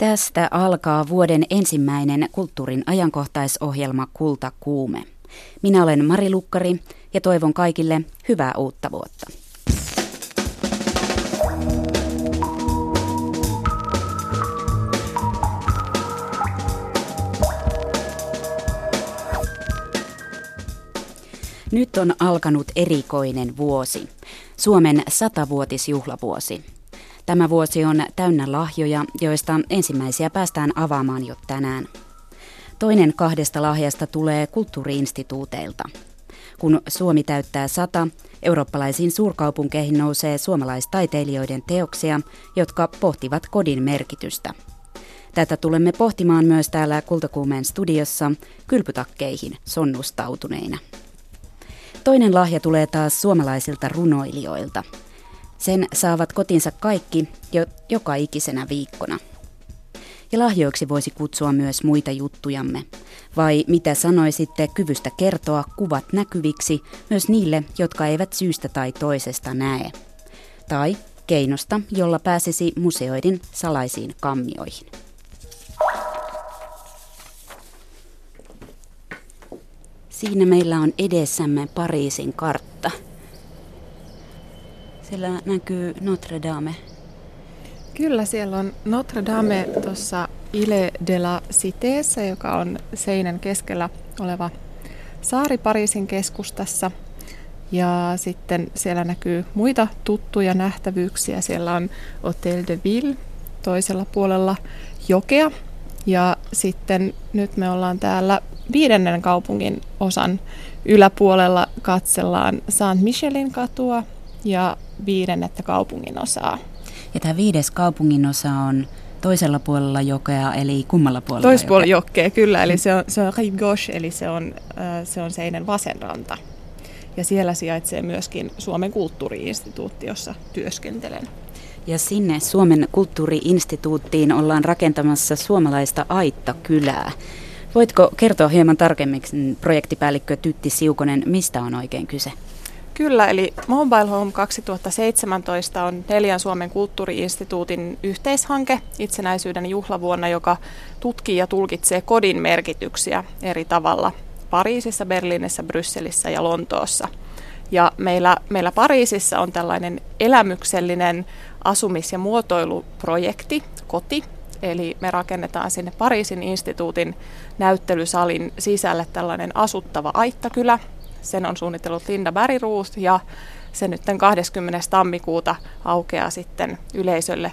Tästä alkaa vuoden ensimmäinen kulttuurin ajankohtaisohjelma Kulta Kuume. Minä olen Mari Lukkari ja toivon kaikille hyvää uutta vuotta. Nyt on alkanut erikoinen vuosi, Suomen satavuotisjuhlavuosi. Tämä vuosi on täynnä lahjoja, joista ensimmäisiä päästään avaamaan jo tänään. Toinen kahdesta lahjasta tulee kulttuuriinstituuteilta. Kun Suomi täyttää sata, eurooppalaisiin suurkaupunkeihin nousee suomalaistaiteilijoiden teoksia, jotka pohtivat kodin merkitystä. Tätä tulemme pohtimaan myös täällä Kultakuumeen studiossa kylpytakkeihin sonnustautuneina. Toinen lahja tulee taas suomalaisilta runoilijoilta. Sen saavat kotinsa kaikki jo joka ikisenä viikkona. Ja lahjoiksi voisi kutsua myös muita juttujamme. Vai mitä sanoisitte kyvystä kertoa kuvat näkyviksi myös niille, jotka eivät syystä tai toisesta näe? Tai keinosta, jolla pääsisi museoidin salaisiin kammioihin. Siinä meillä on edessämme Pariisin kartta. Siellä näkyy Notre Dame. Kyllä, siellä on Notre Dame tuossa Ile de la Citéssä, joka on seinän keskellä oleva saari Pariisin keskustassa. Ja sitten siellä näkyy muita tuttuja nähtävyyksiä. Siellä on Hotel de Ville toisella puolella jokea. Ja sitten nyt me ollaan täällä viidennen kaupungin osan yläpuolella katsellaan Saint-Michelin katua ja viidennettä kaupungin osaa. Ja tämä viides kaupungin osa on toisella puolella jokea, eli kummalla puolella Toispuolella jokea, jokea kyllä, eli se on, se on Rive Gauche, eli se on, se on seinen vasenranta. Ja siellä sijaitsee myöskin Suomen kulttuuriinstituutti, jossa työskentelen. Ja sinne Suomen kulttuuriinstituuttiin ollaan rakentamassa suomalaista Aitta-kylää. Voitko kertoa hieman tarkemmin, projektipäällikkö Tytti Siukonen, mistä on oikein kyse? Kyllä, eli Mobile Home 2017 on neljän Suomen kulttuuriinstituutin yhteishanke itsenäisyyden juhlavuonna, joka tutkii ja tulkitsee kodin merkityksiä eri tavalla Pariisissa, Berliinissä, Brysselissä ja Lontoossa. Ja meillä, meillä Pariisissa on tällainen elämyksellinen asumis- ja muotoiluprojekti, koti, Eli me rakennetaan sinne Pariisin instituutin näyttelysalin sisälle tällainen asuttava aittakylä. Sen on suunnitellut Linda Bäriruus ja se nyt 20. tammikuuta aukeaa sitten yleisölle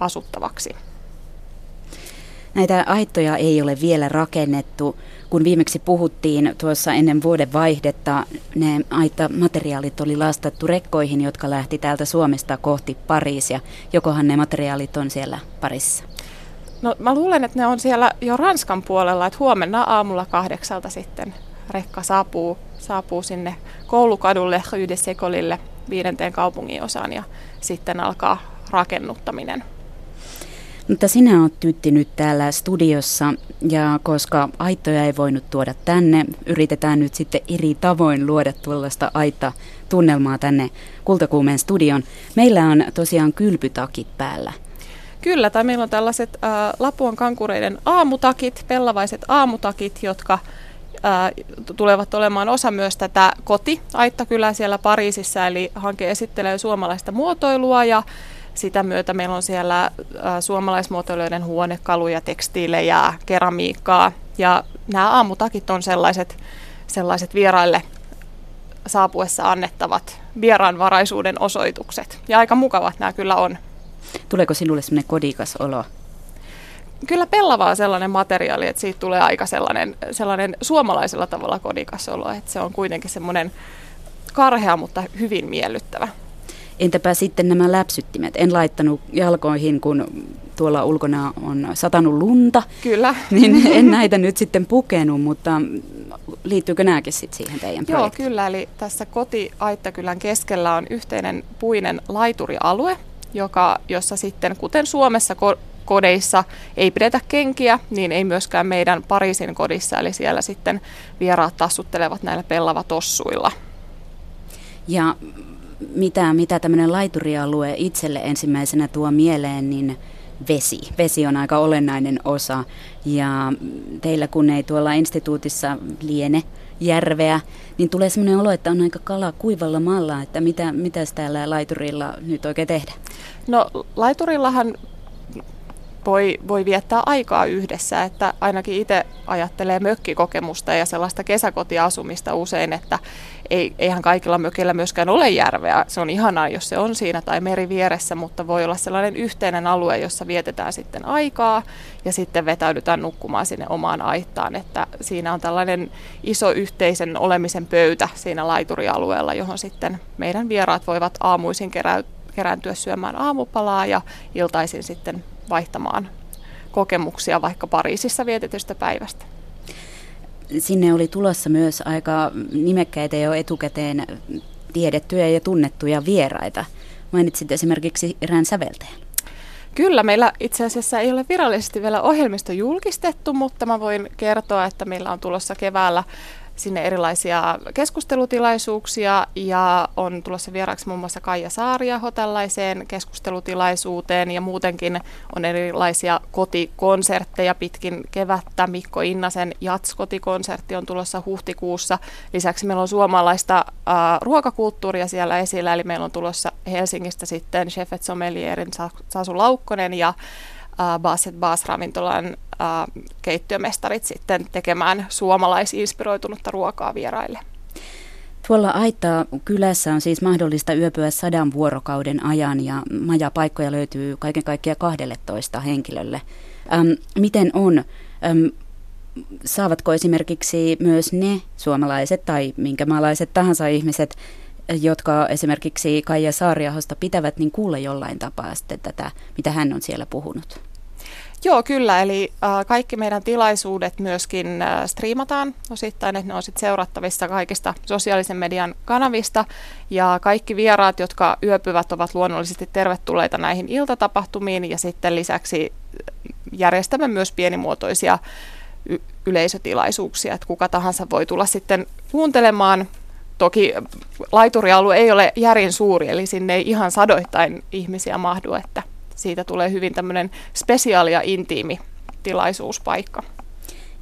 asuttavaksi. Näitä aittoja ei ole vielä rakennettu. Kun viimeksi puhuttiin tuossa ennen vuoden vaihdetta, ne aittamateriaalit oli lastattu rekkoihin, jotka lähti täältä Suomesta kohti Pariisia. Jokohan ne materiaalit on siellä Parissa? No mä luulen, että ne on siellä jo Ranskan puolella, että huomenna aamulla kahdeksalta sitten rekka saapuu, saapuu sinne koulukadulle Rue de Sekolille viidenteen kaupungin osaan ja sitten alkaa rakennuttaminen. Mutta sinä olet Tytti nyt täällä studiossa ja koska aittoja ei voinut tuoda tänne, yritetään nyt sitten eri tavoin luoda tuollaista aitta-tunnelmaa tänne Kultakuumeen studion. Meillä on tosiaan kylpytakit päällä. Kyllä, tai meillä on tällaiset äh, Lapuan kankureiden aamutakit, pellavaiset aamutakit, jotka tulevat olemaan osa myös tätä koti kyllä siellä Pariisissa, eli hanke esittelee suomalaista muotoilua ja sitä myötä meillä on siellä suomalaismuotoilijoiden huonekaluja, tekstiilejä, keramiikkaa ja nämä aamutakit on sellaiset, sellaiset vieraille saapuessa annettavat vieraanvaraisuuden osoitukset. Ja aika mukavat nämä kyllä on. Tuleeko sinulle sellainen kodikas olo? Kyllä pellava on sellainen materiaali, että siitä tulee aika sellainen, sellainen suomalaisella tavalla kodikas olo, että se on kuitenkin semmoinen karhea, mutta hyvin miellyttävä. Entäpä sitten nämä läpsyttimet? En laittanut jalkoihin, kun tuolla ulkona on satanut lunta. Kyllä. Niin en näitä nyt sitten pukenut, mutta liittyykö nämäkin sitten siihen teidän projektiin? Joo, kyllä. Eli tässä koti Aittakylän keskellä on yhteinen puinen laiturialue, joka, jossa sitten, kuten Suomessa kodeissa ei pidetä kenkiä, niin ei myöskään meidän Pariisin kodissa, eli siellä sitten vieraat tassuttelevat näillä pellavatossuilla. Ja mitä, mitä tämmöinen laiturialue itselle ensimmäisenä tuo mieleen, niin vesi. Vesi on aika olennainen osa ja teillä kun ei tuolla instituutissa liene järveä, niin tulee sellainen olo, että on aika kala kuivalla malla, että mitä, mitäs täällä laiturilla nyt oikein tehdä? No laiturillahan voi, voi viettää aikaa yhdessä, että ainakin itse ajattelee mökkikokemusta ja sellaista kesäkotiasumista usein, että ei, eihän kaikilla mökillä myöskään ole järveä. Se on ihanaa, jos se on siinä tai meri vieressä, mutta voi olla sellainen yhteinen alue, jossa vietetään sitten aikaa ja sitten vetäydytään nukkumaan sinne omaan aittaan. Että siinä on tällainen iso yhteisen olemisen pöytä siinä laiturialueella, johon sitten meidän vieraat voivat aamuisin kerääntyä syömään aamupalaa ja iltaisin sitten vaihtamaan kokemuksia vaikka Pariisissa vietetystä päivästä. Sinne oli tulossa myös aika nimekkäitä jo etukäteen tiedettyjä ja tunnettuja vieraita. Mainitsit esimerkiksi erään säveltäjän. Kyllä, meillä itse asiassa ei ole virallisesti vielä ohjelmisto julkistettu, mutta mä voin kertoa, että meillä on tulossa keväällä sinne erilaisia keskustelutilaisuuksia ja on tulossa vieraaksi muun muassa Kaija Saaria tällaiseen keskustelutilaisuuteen ja muutenkin on erilaisia kotikonsertteja pitkin kevättä. Mikko Innasen Jats-kotikonsertti on tulossa huhtikuussa. Lisäksi meillä on suomalaista äh, ruokakulttuuria siellä esillä, eli meillä on tulossa Helsingistä sitten Chefet Sommelierin Sasu Laukkonen ja äh, Basset Baas-ravintolan äh, keittiömestarit sitten tekemään suomalaisinspiroitunutta ruokaa vieraille. Tuolla Aittaa kylässä on siis mahdollista yöpyä sadan vuorokauden ajan ja majapaikkoja löytyy kaiken kaikkiaan 12 henkilölle. Ähm, miten on? Ähm, saavatko esimerkiksi myös ne suomalaiset tai minkä maalaiset tahansa ihmiset, jotka esimerkiksi Kaija Saariahosta pitävät, niin kuulla jollain tapaa sitten tätä, mitä hän on siellä puhunut? Joo, kyllä. Eli äh, kaikki meidän tilaisuudet myöskin äh, striimataan osittain, että ne on sit seurattavissa kaikista sosiaalisen median kanavista. Ja kaikki vieraat, jotka yöpyvät, ovat luonnollisesti tervetulleita näihin iltatapahtumiin. Ja sitten lisäksi järjestämme myös pienimuotoisia y- yleisötilaisuuksia, että kuka tahansa voi tulla sitten kuuntelemaan Toki laiturialue ei ole järin suuri, eli sinne ei ihan sadoittain ihmisiä mahdu, että siitä tulee hyvin tämmöinen spesiaali ja intiimi tilaisuuspaikka.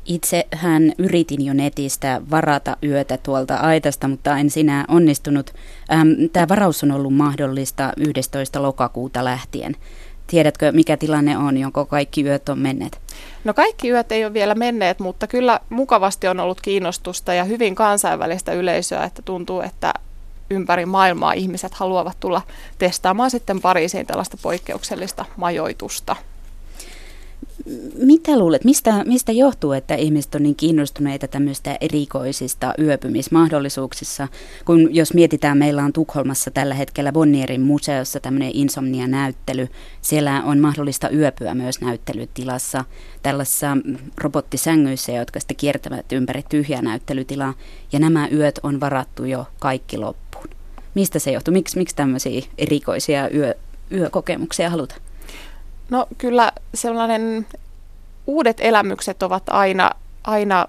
Itse hän yritin jo netistä varata yötä tuolta aitasta, mutta en sinä onnistunut. Tämä varaus on ollut mahdollista 11. lokakuuta lähtien. Tiedätkö, mikä tilanne on, jonka kaikki yöt on menneet? No kaikki yöt ei ole vielä menneet, mutta kyllä mukavasti on ollut kiinnostusta ja hyvin kansainvälistä yleisöä, että tuntuu, että ympäri maailmaa ihmiset haluavat tulla testaamaan sitten Pariisiin tällaista poikkeuksellista majoitusta. Mitä luulet, mistä, mistä johtuu, että ihmiset on niin kiinnostuneita tämmöistä erikoisista yöpymismahdollisuuksissa? Kun jos mietitään, meillä on Tukholmassa tällä hetkellä Bonnierin museossa tämmöinen insomnia-näyttely. Siellä on mahdollista yöpyä myös näyttelytilassa tällaisissa robottisängyissä, jotka sitten kiertävät ympäri tyhjää näyttelytilaa. Ja nämä yöt on varattu jo kaikki loppuun. Mistä se johtuu? Miksi, miksi tämmöisiä erikoisia yö, yökokemuksia halutaan? No kyllä sellainen uudet elämykset ovat aina, aina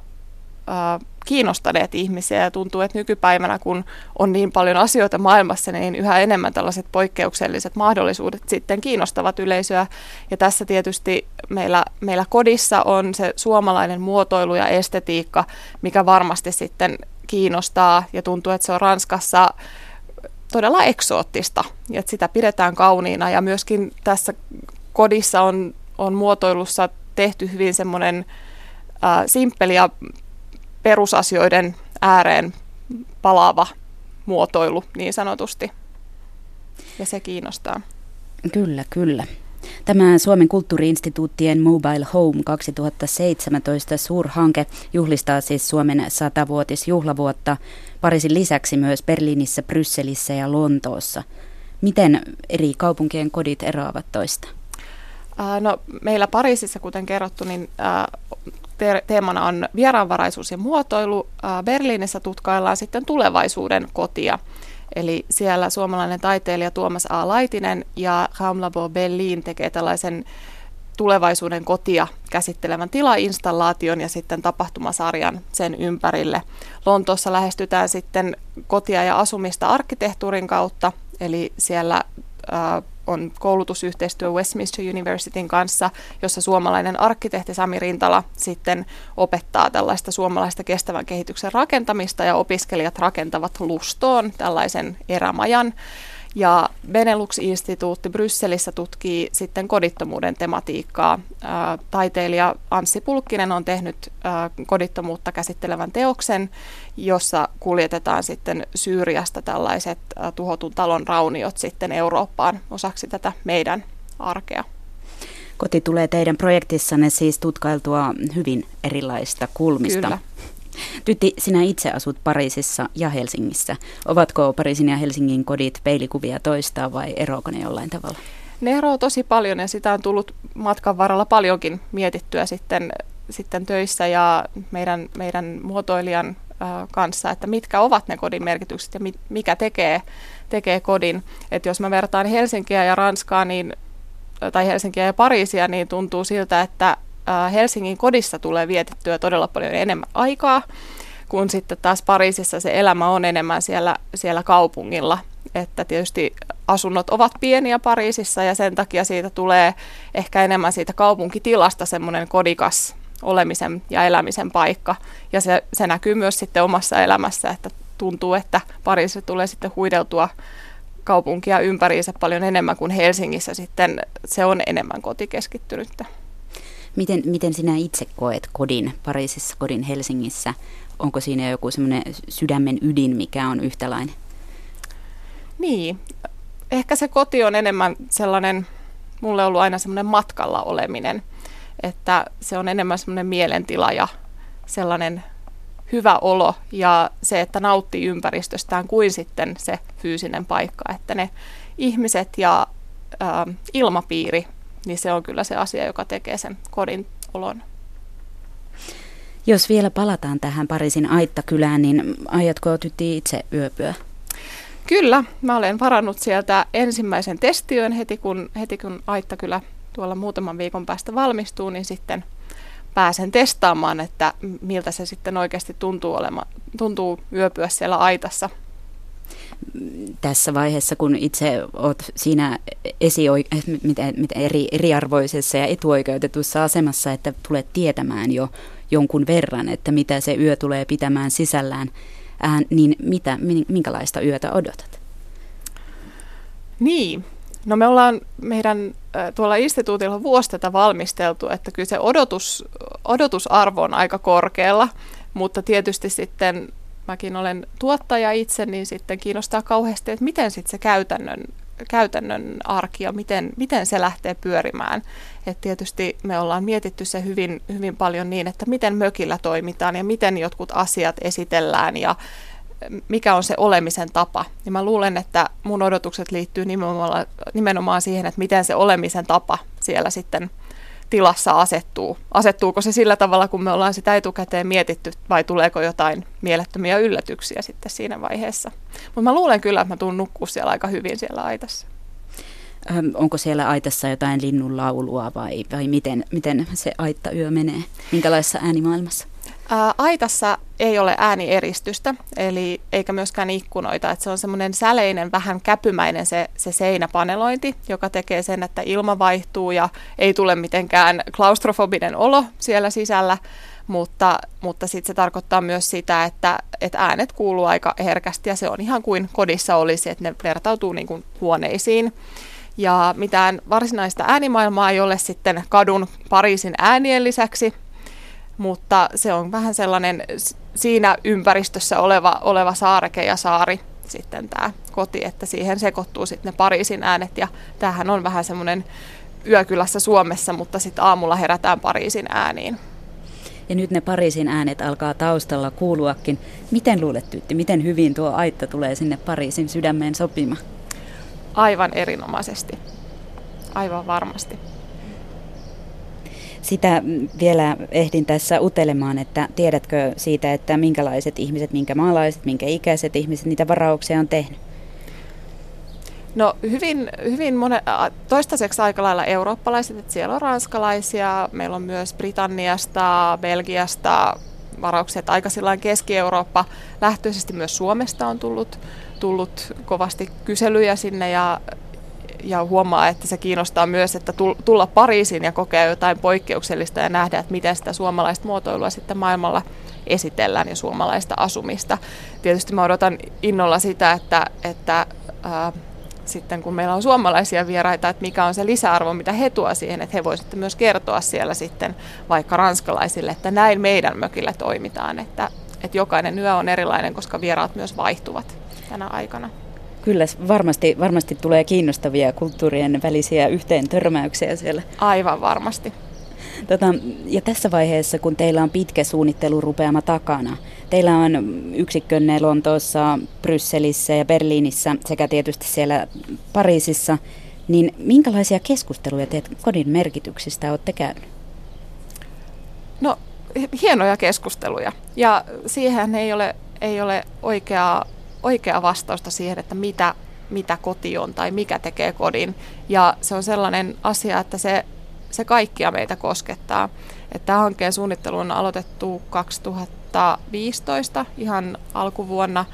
äh, kiinnostaneet ihmisiä ja tuntuu, että nykypäivänä kun on niin paljon asioita maailmassa, niin yhä enemmän tällaiset poikkeukselliset mahdollisuudet sitten kiinnostavat yleisöä. Ja tässä tietysti meillä, meillä kodissa on se suomalainen muotoilu ja estetiikka, mikä varmasti sitten kiinnostaa ja tuntuu, että se on Ranskassa todella eksoottista ja että sitä pidetään kauniina ja myöskin tässä kodissa on, on muotoilussa tehty hyvin semmoinen äh, simppeli ja perusasioiden ääreen palaava muotoilu niin sanotusti. Ja se kiinnostaa. Kyllä, kyllä. Tämä Suomen kulttuuriinstituuttien Mobile Home 2017 suurhanke juhlistaa siis Suomen satavuotisjuhlavuotta Pariisin lisäksi myös Berliinissä, Brysselissä ja Lontoossa. Miten eri kaupunkien kodit eroavat toista? Äh, no, meillä Pariisissa, kuten kerrottu, niin äh, te- teemana on vieraanvaraisuus ja muotoilu. Äh, Berliinissä tutkaillaan sitten tulevaisuuden kotia. Eli siellä suomalainen taiteilija Tuomas A. Laitinen ja Raumlabo Berlin tekee tällaisen tulevaisuuden kotia käsittelevän tilainstallaation ja sitten tapahtumasarjan sen ympärille. Lontoossa lähestytään sitten kotia ja asumista arkkitehtuurin kautta, eli siellä on koulutusyhteistyö Westminster Universityn kanssa, jossa suomalainen arkkitehti Sami Rintala sitten opettaa tällaista suomalaista kestävän kehityksen rakentamista ja opiskelijat rakentavat lustoon tällaisen erämajan. Ja Benelux-instituutti Brysselissä tutkii sitten kodittomuuden tematiikkaa. Taiteilija Anssi Pulkkinen on tehnyt kodittomuutta käsittelevän teoksen, jossa kuljetetaan sitten Syyriasta tällaiset tuhotun talon rauniot sitten Eurooppaan osaksi tätä meidän arkea. Koti tulee teidän projektissanne siis tutkailtua hyvin erilaista kulmista. Kyllä. Tytti, sinä itse asut Pariisissa ja Helsingissä. Ovatko Pariisin ja Helsingin kodit peilikuvia toistaan vai eroako ne jollain tavalla? Ne eroavat tosi paljon ja sitä on tullut matkan varrella paljonkin mietittyä sitten, sitten töissä ja meidän, meidän muotoilijan kanssa, että mitkä ovat ne kodin merkitykset ja mikä tekee, tekee kodin. Et jos mä vertaan Helsinkiä ja Ranskaa, niin, tai Helsinkiä ja Pariisia, niin tuntuu siltä, että Helsingin kodissa tulee vietettyä todella paljon enemmän aikaa, kun sitten taas Pariisissa se elämä on enemmän siellä, siellä kaupungilla. Että tietysti asunnot ovat pieniä Pariisissa ja sen takia siitä tulee ehkä enemmän siitä kaupunkitilasta semmoinen kodikas olemisen ja elämisen paikka. Ja se, se näkyy myös sitten omassa elämässä, että tuntuu, että Pariisissa tulee sitten huideltua kaupunkia ympäriinsä paljon enemmän kuin Helsingissä sitten se on enemmän kotikeskittynyttä. Miten, miten sinä itse koet kodin Pariisissa, kodin Helsingissä? Onko siinä joku semmoinen sydämen ydin, mikä on yhtälainen? Niin, ehkä se koti on enemmän sellainen, mulle ollut aina semmoinen matkalla oleminen, että se on enemmän semmoinen mielentila ja sellainen hyvä olo ja se, että nauttii ympäristöstään kuin sitten se fyysinen paikka, että ne ihmiset ja ä, ilmapiiri niin se on kyllä se asia, joka tekee sen kodin olon. Jos vielä palataan tähän Pariisin Aittakylään, niin aiotko tytti itse yöpyä? Kyllä, mä olen varannut sieltä ensimmäisen testiön heti kun, heti kun Aittakylä tuolla muutaman viikon päästä valmistuu, niin sitten pääsen testaamaan, että miltä se sitten oikeasti tuntuu, olema, tuntuu yöpyä siellä aitassa tässä vaiheessa, kun itse olet siinä esioike- mitä, mitä eri, eriarvoisessa ja etuoikeutetussa asemassa, että tulet tietämään jo jonkun verran, että mitä se yö tulee pitämään sisällään, ää, niin mitä, minkälaista yötä odotat? Niin, no me ollaan meidän tuolla instituutilla vuosi tätä valmisteltu, että kyllä se odotus, odotusarvo on aika korkealla, mutta tietysti sitten mäkin olen tuottaja itse, niin sitten kiinnostaa kauheasti, että miten sitten se käytännön, käytännön arki ja miten, miten se lähtee pyörimään. Et tietysti me ollaan mietitty se hyvin, hyvin paljon niin, että miten mökillä toimitaan ja miten jotkut asiat esitellään ja mikä on se olemisen tapa. Ja mä luulen, että mun odotukset liittyy nimenomaan, nimenomaan siihen, että miten se olemisen tapa siellä sitten – tilassa asettuu. Asettuuko se sillä tavalla, kun me ollaan sitä etukäteen mietitty, vai tuleeko jotain mielettömiä yllätyksiä sitten siinä vaiheessa. Mutta mä luulen kyllä, että mä tuun nukkua siellä aika hyvin siellä aitassa. Onko siellä aitassa jotain linnun laulua vai, vai miten, miten se aitta-yö menee? Minkälaisessa äänimaailmassa? Ää, aitassa ei ole äänieristystä, eli eikä myöskään ikkunoita. Että se on semmoinen säleinen, vähän käpymäinen se, se seinäpanelointi, joka tekee sen, että ilma vaihtuu ja ei tule mitenkään klaustrofobinen olo siellä sisällä. Mutta, mutta sitten se tarkoittaa myös sitä, että, että äänet kuuluu aika herkästi ja se on ihan kuin kodissa olisi, että ne vertautuu niin kuin huoneisiin. Ja mitään varsinaista äänimaailmaa ei ole sitten kadun Pariisin äänien lisäksi, mutta se on vähän sellainen siinä ympäristössä oleva, oleva saareke ja saari sitten tämä koti, että siihen sekoittuu sitten ne Pariisin äänet ja tämähän on vähän semmoinen yökylässä Suomessa, mutta sitten aamulla herätään Pariisin ääniin. Ja nyt ne Pariisin äänet alkaa taustalla kuuluakin. Miten luulet, Tytti, miten hyvin tuo aitta tulee sinne Pariisin sydämeen sopima? Aivan erinomaisesti. Aivan varmasti sitä vielä ehdin tässä utelemaan, että tiedätkö siitä, että minkälaiset ihmiset, minkä maalaiset, minkä ikäiset ihmiset niitä varauksia on tehnyt? No hyvin, hyvin mone, toistaiseksi aika lailla eurooppalaiset, että siellä on ranskalaisia, meillä on myös Britanniasta, Belgiasta varauksia, että aika Keski-Eurooppa lähtöisesti myös Suomesta on tullut, tullut kovasti kyselyjä sinne ja ja huomaa, että se kiinnostaa myös, että tulla Pariisiin ja kokea jotain poikkeuksellista ja nähdä, että miten sitä suomalaista muotoilua sitten maailmalla esitellään ja suomalaista asumista. Tietysti mä odotan innolla sitä, että, että ää, sitten kun meillä on suomalaisia vieraita, että mikä on se lisäarvo, mitä he tuo siihen, että he voisivat myös kertoa siellä sitten vaikka ranskalaisille, että näin meidän mökillä toimitaan, että, että jokainen yö on erilainen, koska vieraat myös vaihtuvat tänä aikana. Kyllä, varmasti, varmasti tulee kiinnostavia kulttuurien välisiä yhteen törmäyksiä siellä. Aivan varmasti. Tota, ja tässä vaiheessa, kun teillä on pitkä suunnittelurupeama takana, teillä on yksikkönne Lontoossa, Brysselissä ja Berliinissä sekä tietysti siellä Pariisissa, niin minkälaisia keskusteluja teet kodin merkityksistä olette käynyt? No, hienoja keskusteluja. Ja siihen ei ole, ei ole oikeaa, oikeaa vastausta siihen, että mitä, mitä koti on tai mikä tekee kodin. Ja se on sellainen asia, että se se kaikkia meitä koskettaa. Että tämä hankkeen suunnittelu on aloitettu 2015 ihan alkuvuonna.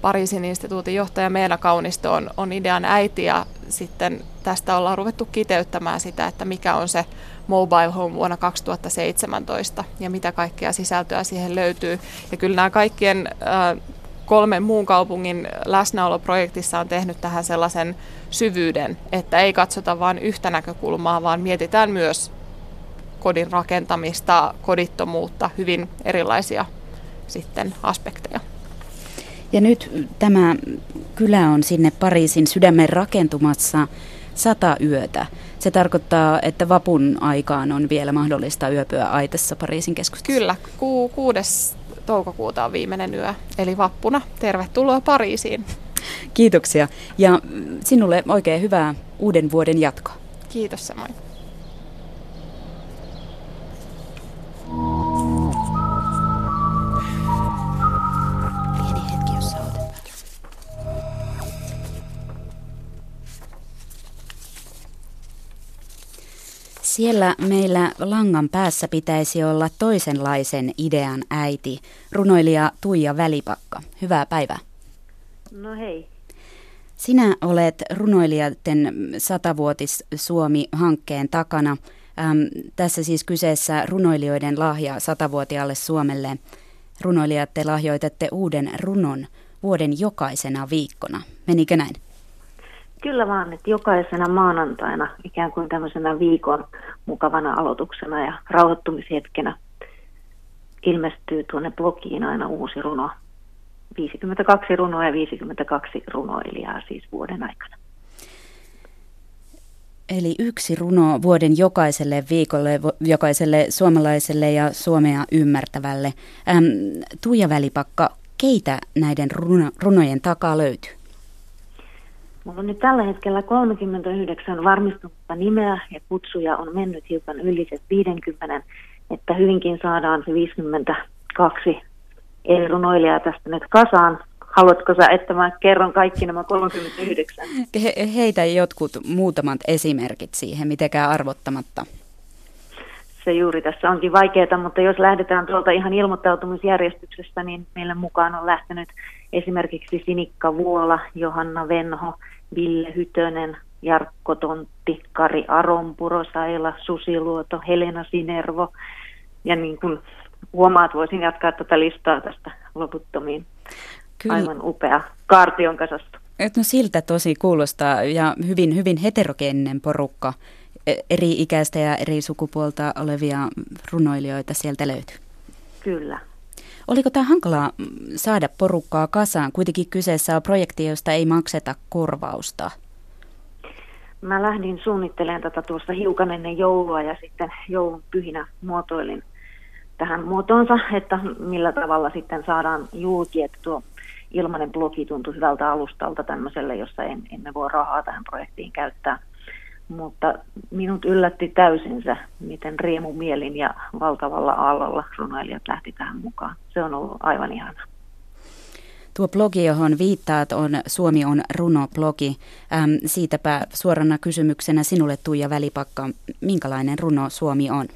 Pariisin instituutin johtaja Meena Kaunisto on, on idean äiti ja sitten tästä ollaan ruvettu kiteyttämään sitä, että mikä on se mobile home vuonna 2017 ja mitä kaikkea sisältöä siihen löytyy. Ja kyllä nämä kaikkien äh, kolmen muun kaupungin läsnäoloprojektissa on tehnyt tähän sellaisen syvyyden, että ei katsota vain yhtä näkökulmaa, vaan mietitään myös kodin rakentamista, kodittomuutta, hyvin erilaisia sitten aspekteja. Ja nyt tämä kylä on sinne Pariisin sydämen rakentumassa sata yötä. Se tarkoittaa, että vapun aikaan on vielä mahdollista yöpyä Aitessa Pariisin keskustassa. Kyllä, ku, kuudes toukokuuta on viimeinen yö, eli vappuna. Tervetuloa Pariisiin. Kiitoksia ja sinulle oikein hyvää uuden vuoden jatkoa. Kiitos samoin. Siellä meillä langan päässä pitäisi olla toisenlaisen idean äiti, runoilija Tuija Välipakka. Hyvää päivää. No hei. Sinä olet runoilijaiden satavuotis Suomi-hankkeen takana. Ähm, tässä siis kyseessä runoilijoiden lahja satavuotiaalle Suomelle. Runoilijat te lahjoitatte uuden runon vuoden jokaisena viikkona. Menikö näin? Kyllä vaan, että jokaisena maanantaina ikään kuin tämmöisenä viikon mukavana aloituksena ja rauhoittumishetkenä ilmestyy tuonne blogiin aina uusi runo. 52 runoa ja 52 runoilijaa siis vuoden aikana. Eli yksi runo vuoden jokaiselle viikolle, jokaiselle suomalaiselle ja Suomea ymmärtävälle. Ähm, Tuija Välipakka, keitä näiden runo, runojen takaa löytyy? Mulla on nyt tällä hetkellä 39 varmistunutta nimeä ja kutsuja on mennyt hiukan yli 50, että hyvinkin saadaan se 52 eri runoilijaa tästä nyt kasaan. Haluatko sä, että mä kerron kaikki nämä 39? He, heitä jotkut muutamat esimerkit siihen, mitenkään arvottamatta. Se juuri tässä onkin vaikeaa, mutta jos lähdetään tuolta ihan ilmoittautumisjärjestyksestä, niin meille mukaan on lähtenyt esimerkiksi Sinikka Vuola, Johanna Venho, Ville Hytönen, Jarkko Tontti, Kari Aronpuro, Saila Susiluoto, Helena Sinervo. Ja niin kuin huomaat, voisin jatkaa tätä listaa tästä loputtomiin. Kyllä. Aivan upea kaartion kasasta. No siltä tosi kuulostaa ja hyvin, hyvin heterogeeninen porukka. E, eri ikäistä ja eri sukupuolta olevia runoilijoita sieltä löytyy. Kyllä. Oliko tämä hankalaa saada porukkaa kasaan? Kuitenkin kyseessä on projekti, josta ei makseta korvausta. Mä lähdin suunnittelemaan tätä tuossa hiukan ennen joulua ja sitten joulun pyhinä muotoilin tähän muotoonsa, että millä tavalla sitten saadaan julki, että tuo ilmainen blogi tuntui hyvältä alustalta tämmöiselle, jossa en, emme voi rahaa tähän projektiin käyttää. Mutta minut yllätti täysinsä, miten mielin ja valtavalla aallolla runoilijat lähti tähän mukaan. Se on ollut aivan ihana. Tuo blogi, johon viittaat, on Suomi on runo-blogi. Ähm, siitäpä suorana kysymyksenä sinulle Tuija Välipakka, minkälainen runo Suomi on?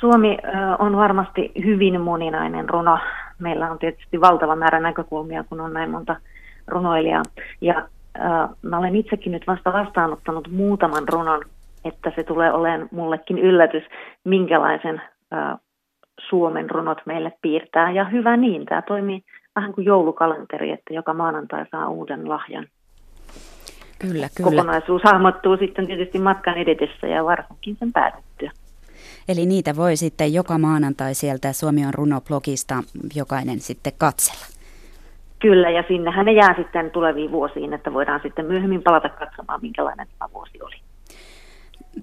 Suomi on varmasti hyvin moninainen runo. Meillä on tietysti valtava määrä näkökulmia, kun on näin monta runoilijaa. Ja mä olen itsekin nyt vasta vastaanottanut muutaman runon, että se tulee olemaan mullekin yllätys, minkälaisen Suomen runot meille piirtää. Ja hyvä niin, tämä toimii vähän kuin joulukalenteri, että joka maanantai saa uuden lahjan. Kyllä, kyllä. Kokonaisuus hahmottuu sitten tietysti matkan edetessä ja varsinkin sen päätettyä. Eli niitä voi sitten joka maanantai sieltä Suomi on runoblogista jokainen sitten katsella. Kyllä, ja sinnehän ne jää sitten tuleviin vuosiin, että voidaan sitten myöhemmin palata katsomaan, minkälainen tämä vuosi oli.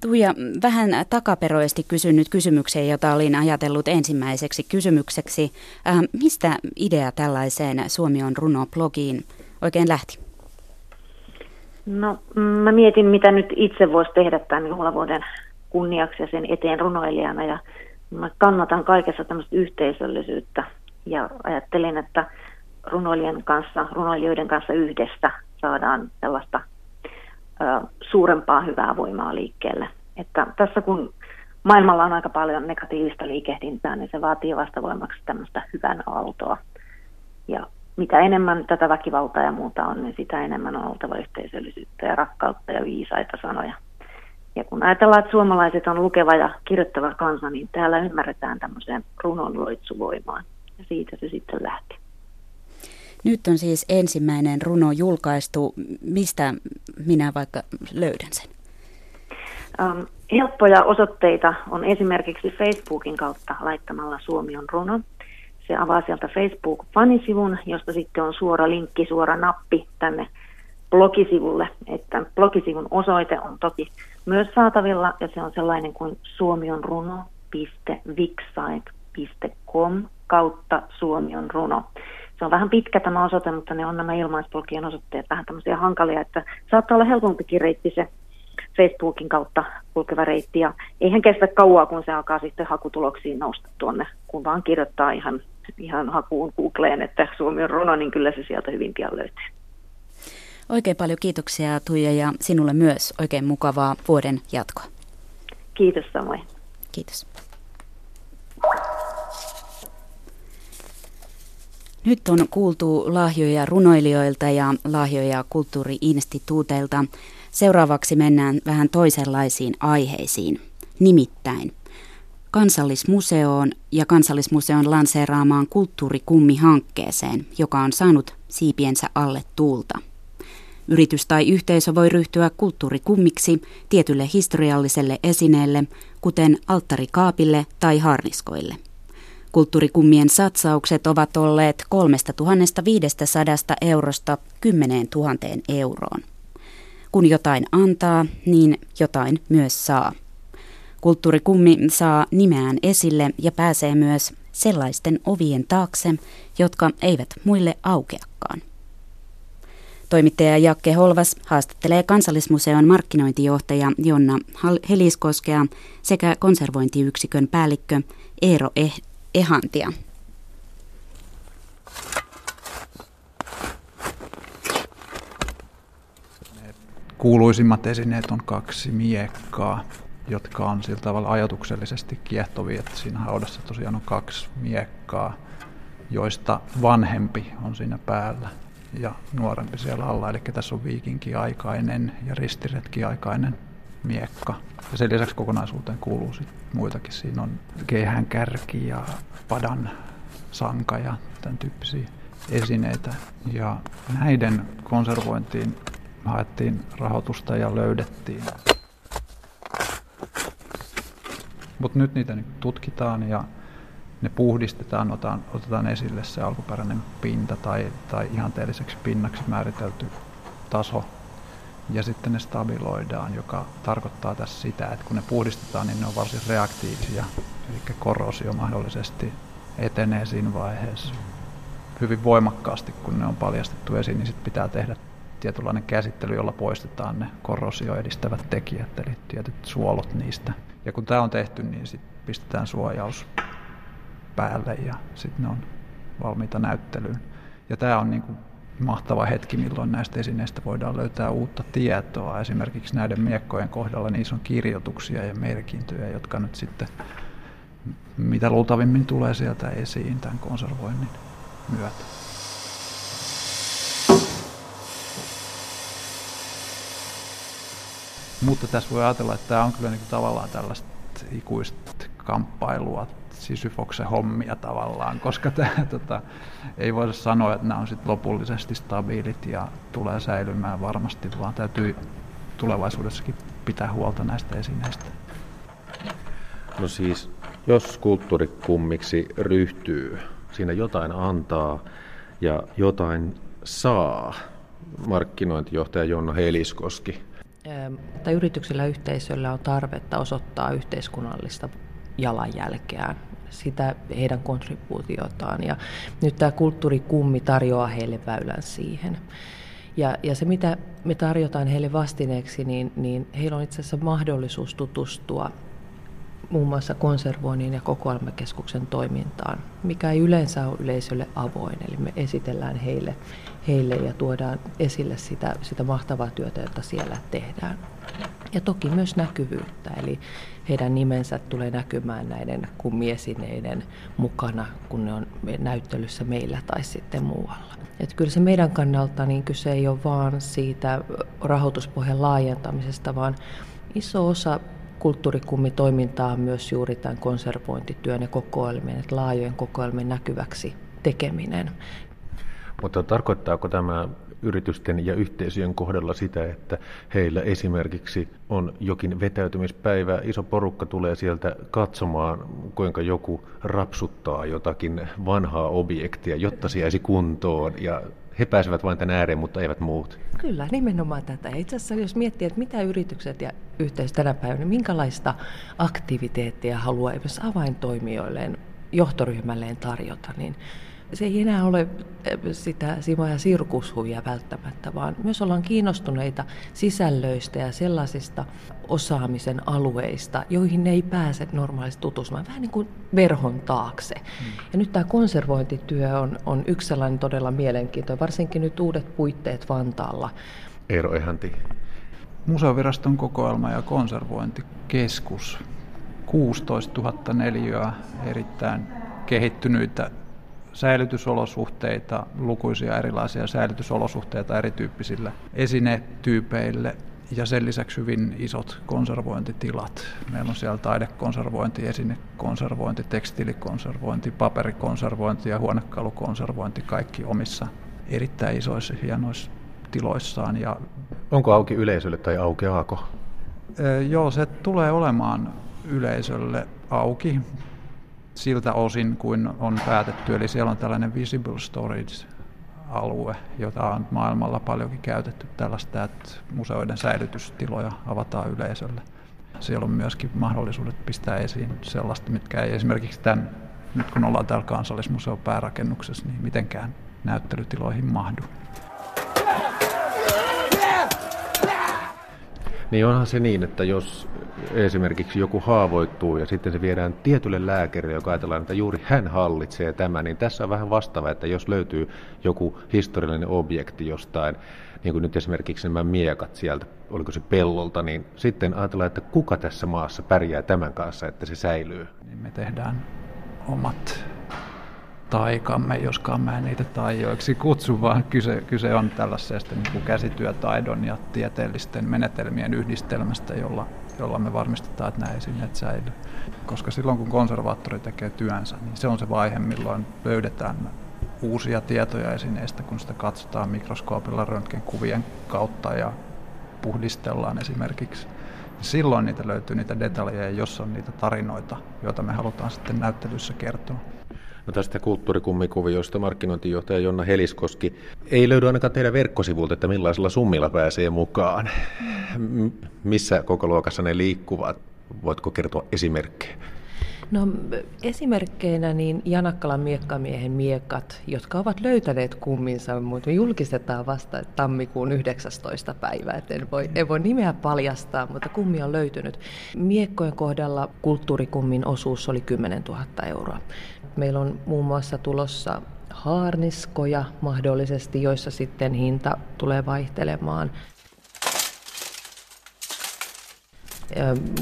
Tuija, vähän takaperoisesti kysyn nyt kysymykseen, jota olin ajatellut ensimmäiseksi kysymykseksi. Äh, mistä idea tällaiseen Suomi on runo-blogiin oikein lähti? No, mä mietin, mitä nyt itse voisi tehdä tämän juhlavuoden kunniaksi ja sen eteen runoilijana. Ja mä kannatan kaikessa tämmöistä yhteisöllisyyttä ja ajattelin, että runoilijan kanssa, runoilijoiden kanssa yhdessä saadaan sellaista ö, suurempaa hyvää voimaa liikkeelle. Että tässä kun maailmalla on aika paljon negatiivista liikehdintää, niin se vaatii vastavoimaksi tämmöistä hyvän aaltoa. Ja mitä enemmän tätä väkivaltaa ja muuta on, niin sitä enemmän on oltava yhteisöllisyyttä ja rakkautta ja viisaita sanoja. Ja kun ajatellaan, että suomalaiset on lukeva ja kirjoittava kansa, niin täällä ymmärretään tämmöiseen runon loitsuvoimaan. Ja siitä se sitten lähti. Nyt on siis ensimmäinen runo julkaistu. Mistä minä vaikka löydän sen? Ähm, helppoja osoitteita on esimerkiksi Facebookin kautta laittamalla Suomi on runo. Se avaa sieltä Facebook-fanisivun, josta sitten on suora linkki, suora nappi tänne blogisivulle. Että blogisivun osoite on toki myös saatavilla ja se on sellainen kuin suomionruno.wixsite.com kautta Suomi on runo. Se on vähän pitkä tämä osoite, mutta ne on nämä ilmaisblogien osoitteet vähän tämmöisiä hankalia, että saattaa olla helpompikin reitti se Facebookin kautta kulkeva reitti. Ja eihän kestä kauaa, kun se alkaa sitten hakutuloksiin nousta tuonne, kun vaan kirjoittaa ihan, ihan hakuun Googleen, että Suomi on runo, niin kyllä se sieltä hyvin pian löytyy. Oikein paljon kiitoksia Tuija ja sinulle myös oikein mukavaa vuoden jatkoa. Kiitos samoin. Kiitos. Nyt on kuultu lahjoja runoilijoilta ja lahjoja kulttuuriinstituuteilta. Seuraavaksi mennään vähän toisenlaisiin aiheisiin. Nimittäin Kansallismuseoon ja Kansallismuseon lanseeraamaan kulttuurikummi-hankkeeseen, joka on saanut siipiensä alle tuulta. Yritys tai yhteisö voi ryhtyä kulttuurikummiksi tietylle historialliselle esineelle, kuten alttarikaapille tai harniskoille. Kulttuurikummien satsaukset ovat olleet 3500 eurosta 10 000 euroon. Kun jotain antaa, niin jotain myös saa. Kulttuurikummi saa nimeään esille ja pääsee myös sellaisten ovien taakse, jotka eivät muille aukeakaan. Toimittaja Jakke Holvas haastattelee Kansallismuseon markkinointijohtaja Jonna Heliskoskea sekä konservointiyksikön päällikkö Eero eh- Ehantia. Kuuluisimmat esineet on kaksi miekkaa, jotka on sillä tavalla ajatuksellisesti kiehtovia, että siinä haudassa tosiaan on kaksi miekkaa, joista vanhempi on siinä päällä ja nuorempi siellä alla. Eli tässä on viikinki-aikainen ja ristiretki-aikainen miekka. Ja sen lisäksi kokonaisuuteen kuuluu sit muitakin. Siinä on kehän kärki ja padan sanka ja tämän tyyppisiä esineitä. Ja näiden konservointiin haettiin rahoitusta ja löydettiin. Mutta nyt niitä tutkitaan ja ne puhdistetaan, otetaan, otetaan esille se alkuperäinen pinta tai, tai ihanteelliseksi pinnaksi määritelty taso ja sitten ne stabiloidaan, joka tarkoittaa tässä sitä, että kun ne puhdistetaan, niin ne on varsin reaktiivisia, eli korrosio mahdollisesti etenee siinä vaiheessa hyvin voimakkaasti, kun ne on paljastettu esiin, niin sitten pitää tehdä tietynlainen käsittely, jolla poistetaan ne korrosio edistävät tekijät, eli tietyt suolot niistä. Ja kun tämä on tehty, niin sitten pistetään suojaus päälle ja sitten ne on valmiita näyttelyyn. Ja tämä on niin kuin mahtava hetki, milloin näistä esineistä voidaan löytää uutta tietoa. Esimerkiksi näiden miekkojen kohdalla niissä on kirjoituksia ja merkintöjä, jotka nyt sitten mitä luultavimmin tulee sieltä esiin tämän konservoinnin myötä. Mutta tässä voi ajatella, että tämä on kyllä niin tavallaan tällaista ikuista kamppailua, Sisyfoksen hommia tavallaan, koska tämä, tota, ei voida sanoa, että nämä on sit lopullisesti stabiilit ja tulee säilymään varmasti, vaan täytyy tulevaisuudessakin pitää huolta näistä esineistä. No siis, jos kulttuurikummiksi ryhtyy, siinä jotain antaa ja jotain saa, markkinointijohtaja Jonna Heliskoski. Tai yrityksellä yhteisöllä on tarvetta osoittaa yhteiskunnallista jalanjälkeään, sitä heidän kontribuutiotaan. Ja nyt tämä kulttuurikummi tarjoaa heille väylän siihen. Ja, ja se, mitä me tarjotaan heille vastineeksi, niin, niin heillä on itse asiassa mahdollisuus tutustua muun muassa konservoinnin ja kokoelmakeskuksen toimintaan, mikä ei yleensä ole yleisölle avoin. Eli me esitellään heille, heille ja tuodaan esille sitä, sitä mahtavaa työtä, jota siellä tehdään. Ja toki myös näkyvyyttä, eli heidän nimensä tulee näkymään näiden kummiesineiden mukana, kun ne on näyttelyssä meillä tai sitten muualla. Et kyllä se meidän kannalta niin kyse ei ole vaan siitä rahoituspohjan laajentamisesta, vaan iso osa kulttuurikummitoimintaa on myös juuri tämän konservointityön ja kokoelmien, että laajojen kokoelmien näkyväksi tekeminen. Mutta tarkoittaako tämä yritysten ja yhteisöjen kohdalla sitä, että heillä esimerkiksi on jokin vetäytymispäivä, iso porukka tulee sieltä katsomaan, kuinka joku rapsuttaa jotakin vanhaa objektia, jotta se jäisi kuntoon ja he pääsevät vain tänne ääreen, mutta eivät muut. Kyllä, nimenomaan tätä. Itse asiassa jos miettii, että mitä yritykset ja yhteisö tänä päivänä, niin minkälaista aktiviteettia haluaa esimerkiksi avaintoimijoilleen, johtoryhmälleen tarjota, niin se ei enää ole eh, sitä Simo- ja sirkushuvia välttämättä, vaan myös ollaan kiinnostuneita sisällöistä ja sellaisista osaamisen alueista, joihin ne ei pääse normaalisti tutustumaan, vähän niin kuin verhon taakse. Hmm. Ja nyt tämä konservointityö on, on yksi sellainen todella mielenkiintoinen, varsinkin nyt uudet puitteet Vantaalla. Eero Ehanti. Museoviraston kokoelma- ja konservointikeskus. 16 000 neliöä erittäin kehittynyitä säilytysolosuhteita, lukuisia erilaisia säilytysolosuhteita erityyppisille esinetyypeille ja sen lisäksi hyvin isot konservointitilat. Meillä on siellä taidekonservointi, esinekonservointi, tekstiilikonservointi, paperikonservointi ja huonekalukonservointi, kaikki omissa erittäin isoissa hienoissa tiloissaan. Ja Onko auki yleisölle tai aukeaako? Joo, se tulee olemaan yleisölle auki siltä osin kuin on päätetty. Eli siellä on tällainen visible storage-alue, jota on maailmalla paljonkin käytetty tällaista, että museoiden säilytystiloja avataan yleisölle. Siellä on myöskin mahdollisuudet pistää esiin sellaista, mitkä ei esimerkiksi tämän, nyt kun ollaan täällä kansallismuseon päärakennuksessa, niin mitenkään näyttelytiloihin mahdu. Niin onhan se niin, että jos esimerkiksi joku haavoittuu ja sitten se viedään tietylle lääkärille, joka ajatellaan, että juuri hän hallitsee tämän, niin tässä on vähän vastaava, että jos löytyy joku historiallinen objekti jostain, niin kuin nyt esimerkiksi nämä miekat sieltä, oliko se pellolta, niin sitten ajatellaan, että kuka tässä maassa pärjää tämän kanssa, että se säilyy. Niin me tehdään omat taikamme, joskaan mä en niitä taijoiksi kutsu, vaan kyse, kyse on tällaisesta niin kuin käsityötaidon ja tieteellisten menetelmien yhdistelmästä, jolla, jolla me varmistetaan, että nämä esineet säilyy. Koska silloin kun konservaattori tekee työnsä, niin se on se vaihe, milloin löydetään uusia tietoja esineistä, kun sitä katsotaan mikroskoopilla röntgenkuvien kautta ja puhdistellaan esimerkiksi. Silloin niitä löytyy niitä detaljeja, jos on niitä tarinoita, joita me halutaan sitten näyttelyssä kertoa. No tästä kulttuurikummikuviosta markkinointijohtaja Jonna Heliskoski. Ei löydy ainakaan teidän verkkosivulta, että millaisilla summilla pääsee mukaan. Missä koko luokassa ne liikkuvat? Voitko kertoa esimerkkejä? No esimerkkeinä niin Janakkalan miekkamiehen miekat, jotka ovat löytäneet kumminsa, mutta julkistetaan vasta tammikuun 19. päivä, et en voi, en voi nimeä paljastaa, mutta kummi on löytynyt. Miekkojen kohdalla kulttuurikummin osuus oli 10 000 euroa. Meillä on muun muassa tulossa haarniskoja mahdollisesti, joissa sitten hinta tulee vaihtelemaan.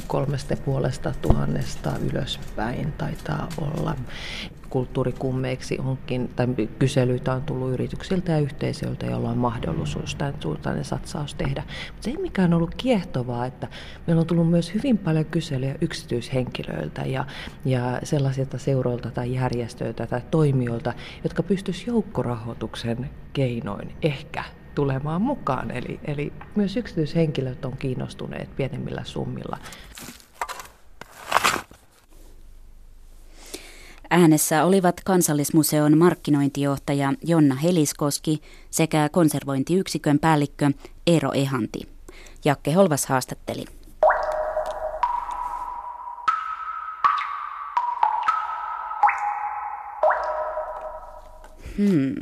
kolmesta puolesta tuhannesta ylöspäin taitaa olla kulttuurikummeiksi onkin, tai kyselyitä on tullut yrityksiltä ja yhteisöiltä, joilla on mahdollisuus tämän suuntainen satsaus tehdä. Mutta se, mikä on ollut kiehtovaa, että meillä on tullut myös hyvin paljon kyselyjä yksityishenkilöiltä ja, ja sellaisilta seuroilta tai järjestöiltä tai toimijoilta, jotka pystyisivät joukkorahoituksen keinoin ehkä tulemaan mukaan. Eli, eli myös yksityishenkilöt on kiinnostuneet pienemmillä summilla Äänessä olivat Kansallismuseon markkinointijohtaja Jonna Heliskoski sekä konservointiyksikön päällikkö Eero Ehanti. Jakke Holvas haastatteli. Hmm.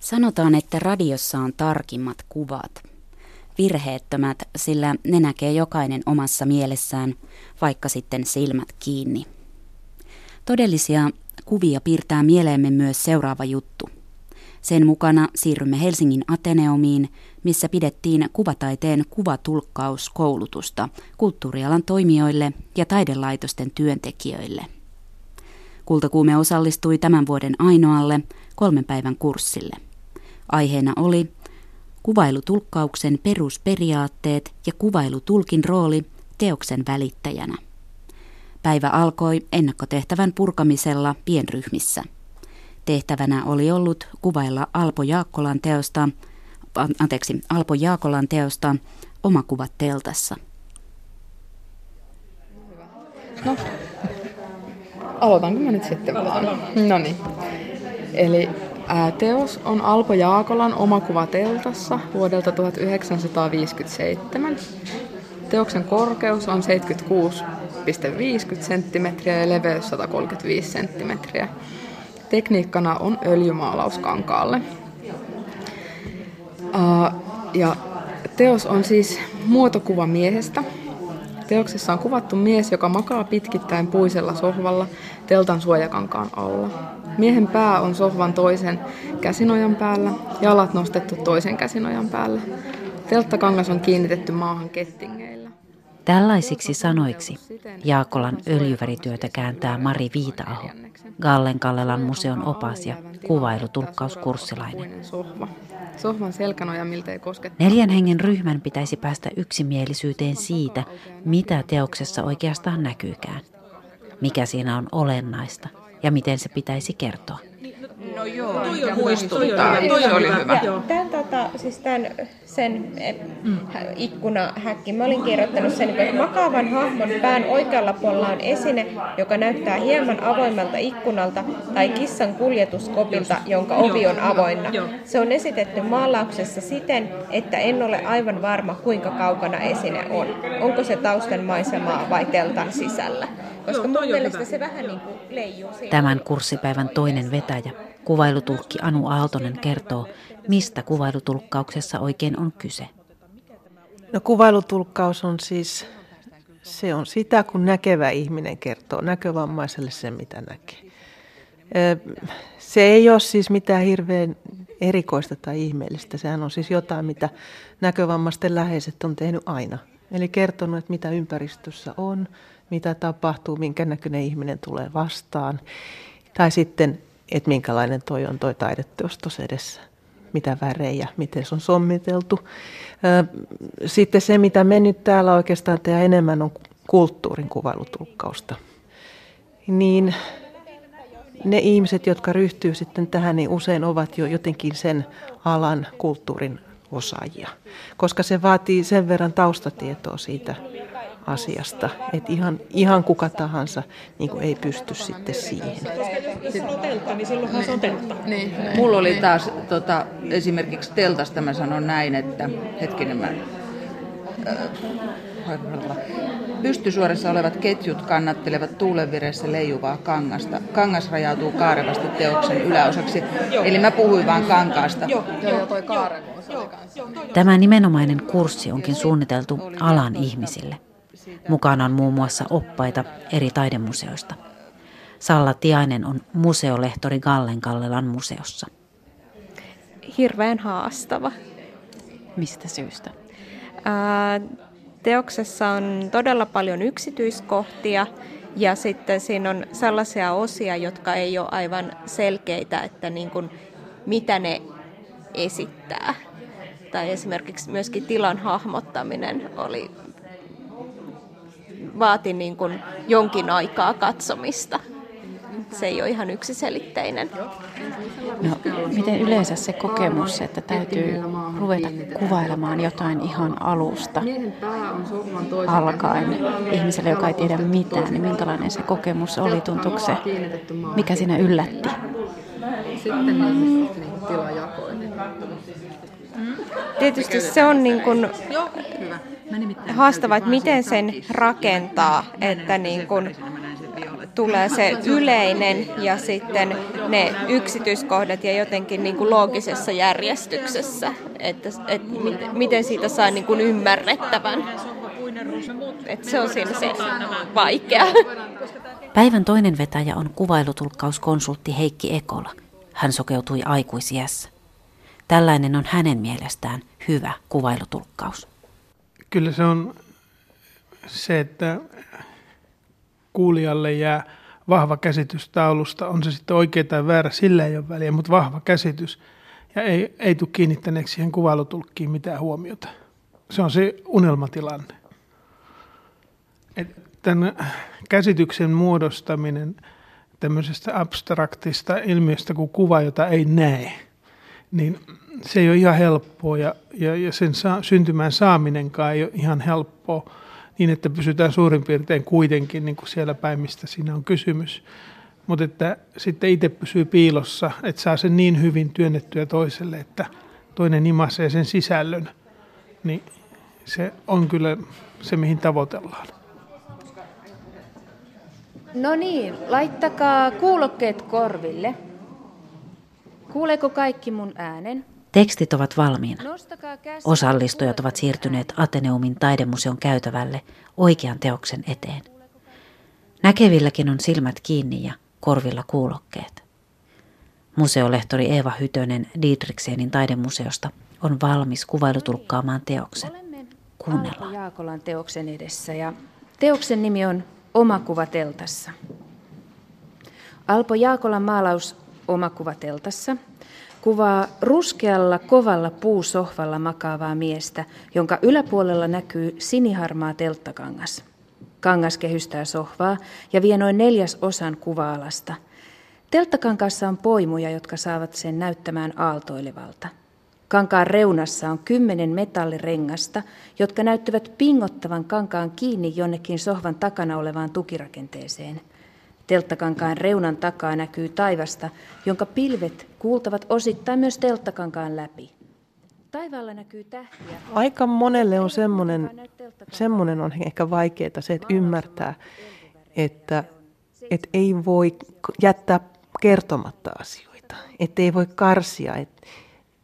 Sanotaan, että radiossa on tarkimmat kuvat. Virheettömät, sillä ne näkee jokainen omassa mielessään, vaikka sitten silmät kiinni. Todellisia kuvia piirtää mieleemme myös seuraava juttu. Sen mukana siirrymme Helsingin Ateneumiin, missä pidettiin kuvataiteen kuvatulkkauskoulutusta kulttuurialan toimijoille ja taidelaitosten työntekijöille. Kultakuume osallistui tämän vuoden ainoalle kolmen päivän kurssille. Aiheena oli kuvailutulkkauksen perusperiaatteet ja kuvailutulkin rooli teoksen välittäjänä. Päivä alkoi ennakkotehtävän purkamisella pienryhmissä. Tehtävänä oli ollut kuvailla Alpo Jaakkolan teosta, anteeksi, Alpo Jaakolan teosta omakuvat teltassa. No, aloitanko mä nyt sitten? No niin. Eli ää, teos on Alpo Jaakolan omakuva teltassa vuodelta 1957. Teoksen korkeus on 76 1,50 cm ja leveys 135 cm. Tekniikkana on öljymaalaus kankaalle. Ja teos on siis muotokuva miehestä. Teoksessa on kuvattu mies, joka makaa pitkittäin puisella sohvalla teltan suojakankaan alla. Miehen pää on sohvan toisen käsinojan päällä, jalat nostettu toisen käsinojan päälle. Telttakangas on kiinnitetty maahan kettingeillä. Tällaisiksi sanoiksi Jaakolan öljyvärityötä kääntää Mari Viitaaho, Gallen Kallelan museon opas ja kuvailutulkkauskurssilainen. Sohvan selkänoja miltei Neljän hengen ryhmän pitäisi päästä yksimielisyyteen siitä, mitä teoksessa oikeastaan näkyykään, mikä siinä on olennaista ja miten se pitäisi kertoa. No joo, toi on muistuttaa. Toi, toi, toi oli hyvä. Tämän, tota, siis tämän, sen mm. ikkunahäkki, mä olin kirjoittanut sen, että makaavan hahmon pään oikealla puolella on esine, joka näyttää hieman avoimelta ikkunalta tai kissan kuljetuskopilta, jonka ovi on avoinna. Se on esitetty maalauksessa siten, että en ole aivan varma, kuinka kaukana esine on. Onko se taustan maisemaa vai teltan sisällä? Koska mun mielestä se vähän niin kuin leijuu Tämän kurssipäivän toinen vetäjä, kuvailutulkki Anu Aaltonen kertoo, mistä kuvailutulkkauksessa oikein on kyse. No kuvailutulkkaus on siis, se on sitä, kun näkevä ihminen kertoo näkövammaiselle sen, mitä näkee. Se ei ole siis mitään hirveän erikoista tai ihmeellistä. Sehän on siis jotain, mitä näkövammaisten läheiset on tehnyt aina. Eli kertonut, että mitä ympäristössä on, mitä tapahtuu, minkä näköinen ihminen tulee vastaan. Tai sitten, että minkälainen toi on toi taideteos tuossa edessä, mitä värejä, miten se on sommiteltu. Sitten se, mitä me nyt täällä oikeastaan tehdään enemmän, on kulttuurin kuvailutulkkausta. Niin ne ihmiset, jotka ryhtyy sitten tähän, niin usein ovat jo jotenkin sen alan kulttuurin osaajia, koska se vaatii sen verran taustatietoa siitä asiasta. Että ihan, ihan kuka tahansa niin kuin ei pysty sitten siihen. Jos on teltta, niin silloinhan se on teltta. Niin, niin, Mulla oli taas tota, esimerkiksi teltasta, mä sanon näin, että hetkinen mä... Äh, Pystysuorissa olevat ketjut kannattelevat tuulenvireessä leijuvaa kangasta. Kangas rajautuu kaarevasti teoksen yläosaksi. Joo. Eli mä puhuin vaan kankaasta. Joo, joo, toi Tämä nimenomainen kurssi onkin suunniteltu alan ihmisille. Mukana on muun muassa oppaita eri taidemuseoista. Salla Tiainen on museolehtori Gallen Kallelan museossa. Hirveän haastava. Mistä syystä? Ää, Teoksessa on todella paljon yksityiskohtia ja sitten siinä on sellaisia osia, jotka ei ole aivan selkeitä, että niin kuin, mitä ne esittää. Tai esimerkiksi myöskin tilan hahmottaminen oli, vaati niin kuin jonkin aikaa katsomista. Se ei ole ihan yksiselitteinen. No, miten yleensä se kokemus, että täytyy ruveta kuvailemaan jotain ihan alusta alkaen ihmiselle, joka ei tiedä mitään, niin minkälainen se kokemus oli, tuntuuko se, mikä siinä yllätti? Sitten niin tilajakoinen. Tietysti se on niin kuin haastava, että miten sen rakentaa, että niin kuin tulee se yleinen ja sitten ne yksityiskohdat ja jotenkin niin kuin loogisessa järjestyksessä, että, että miten siitä saa niin kuin ymmärrettävän. Että se on siinä se vaikea. Päivän toinen vetäjä on kuvailutulkkauskonsultti Heikki Ekola. Hän sokeutui aikuisiässä. Tällainen on hänen mielestään hyvä kuvailutulkkaus. Kyllä se on se, että kuulijalle jää vahva käsitys taulusta, on se sitten oikea tai väärä, sillä ei ole väliä, mutta vahva käsitys. Ja ei, ei tule kiinnittäneeksi siihen kuvailutulkkiin mitään huomiota. Se on se unelmatilanne. Et tämän käsityksen muodostaminen tämmöisestä abstraktista ilmiöstä kuin kuva, jota ei näe, niin se ei ole ihan helppoa ja, ja, ja sen saa, syntymään saaminenkaan ei ole ihan helppoa niin, että pysytään suurin piirtein kuitenkin niin kuin siellä päin, mistä siinä on kysymys. Mutta että sitten itse pysyy piilossa, että saa sen niin hyvin työnnettyä toiselle, että toinen imasee sen sisällön, niin se on kyllä se, mihin tavoitellaan. No niin, laittakaa kuulokkeet korville. Kuuleeko kaikki mun äänen? Tekstit ovat valmiina. Osallistujat ovat siirtyneet Ateneumin taidemuseon käytävälle oikean teoksen eteen. Näkevilläkin on silmät kiinni ja korvilla kuulokkeet. Museolehtori Eeva Hytönen Diedriksenin taidemuseosta on valmis kuvailutulkkaamaan teoksen. Kuunnellaan. Jaakolan teoksen edessä ja teoksen nimi on Oma kuva teltassa. Alpo Jaakolan maalaus Oma kuva teltassa kuvaa ruskealla kovalla puusohvalla makaavaa miestä, jonka yläpuolella näkyy siniharmaa telttakangas. Kangas kehystää sohvaa ja vie noin neljäs osan kuva-alasta. Telttakankassa on poimuja, jotka saavat sen näyttämään aaltoilevalta. Kankaan reunassa on kymmenen metallirengasta, jotka näyttävät pingottavan kankaan kiinni jonnekin sohvan takana olevaan tukirakenteeseen – Telttakankaan reunan takaa näkyy taivasta, jonka pilvet kuultavat osittain myös telttakankaan läpi. Taivaalla näkyy tähtiä. Aika monelle on semmoinen, semmoinen on ehkä vaikeaa se, että ymmärtää, että, että ei voi jättää kertomatta asioita, että ei voi karsia. Et,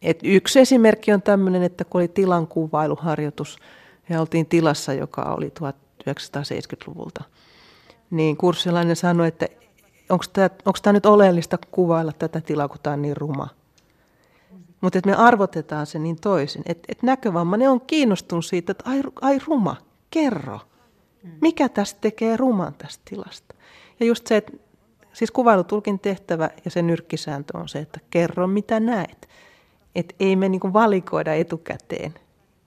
et yksi esimerkki on tämmöinen, että kun oli tilankuvailuharjoitus ja oltiin tilassa, joka oli 1970-luvulta – niin kurssilainen sanoi, että onko tämä, nyt oleellista kuvailla tätä tilaa, kun tämä on niin ruma. Mutta me arvotetaan se niin toisin, että, että näkövammainen on kiinnostunut siitä, että ai, ai ruma, kerro. Mikä tästä tekee ruman tästä tilasta? Ja just se, että siis kuvailutulkin tehtävä ja sen nyrkkisääntö on se, että kerro mitä näet. Että ei me niinku valikoida etukäteen,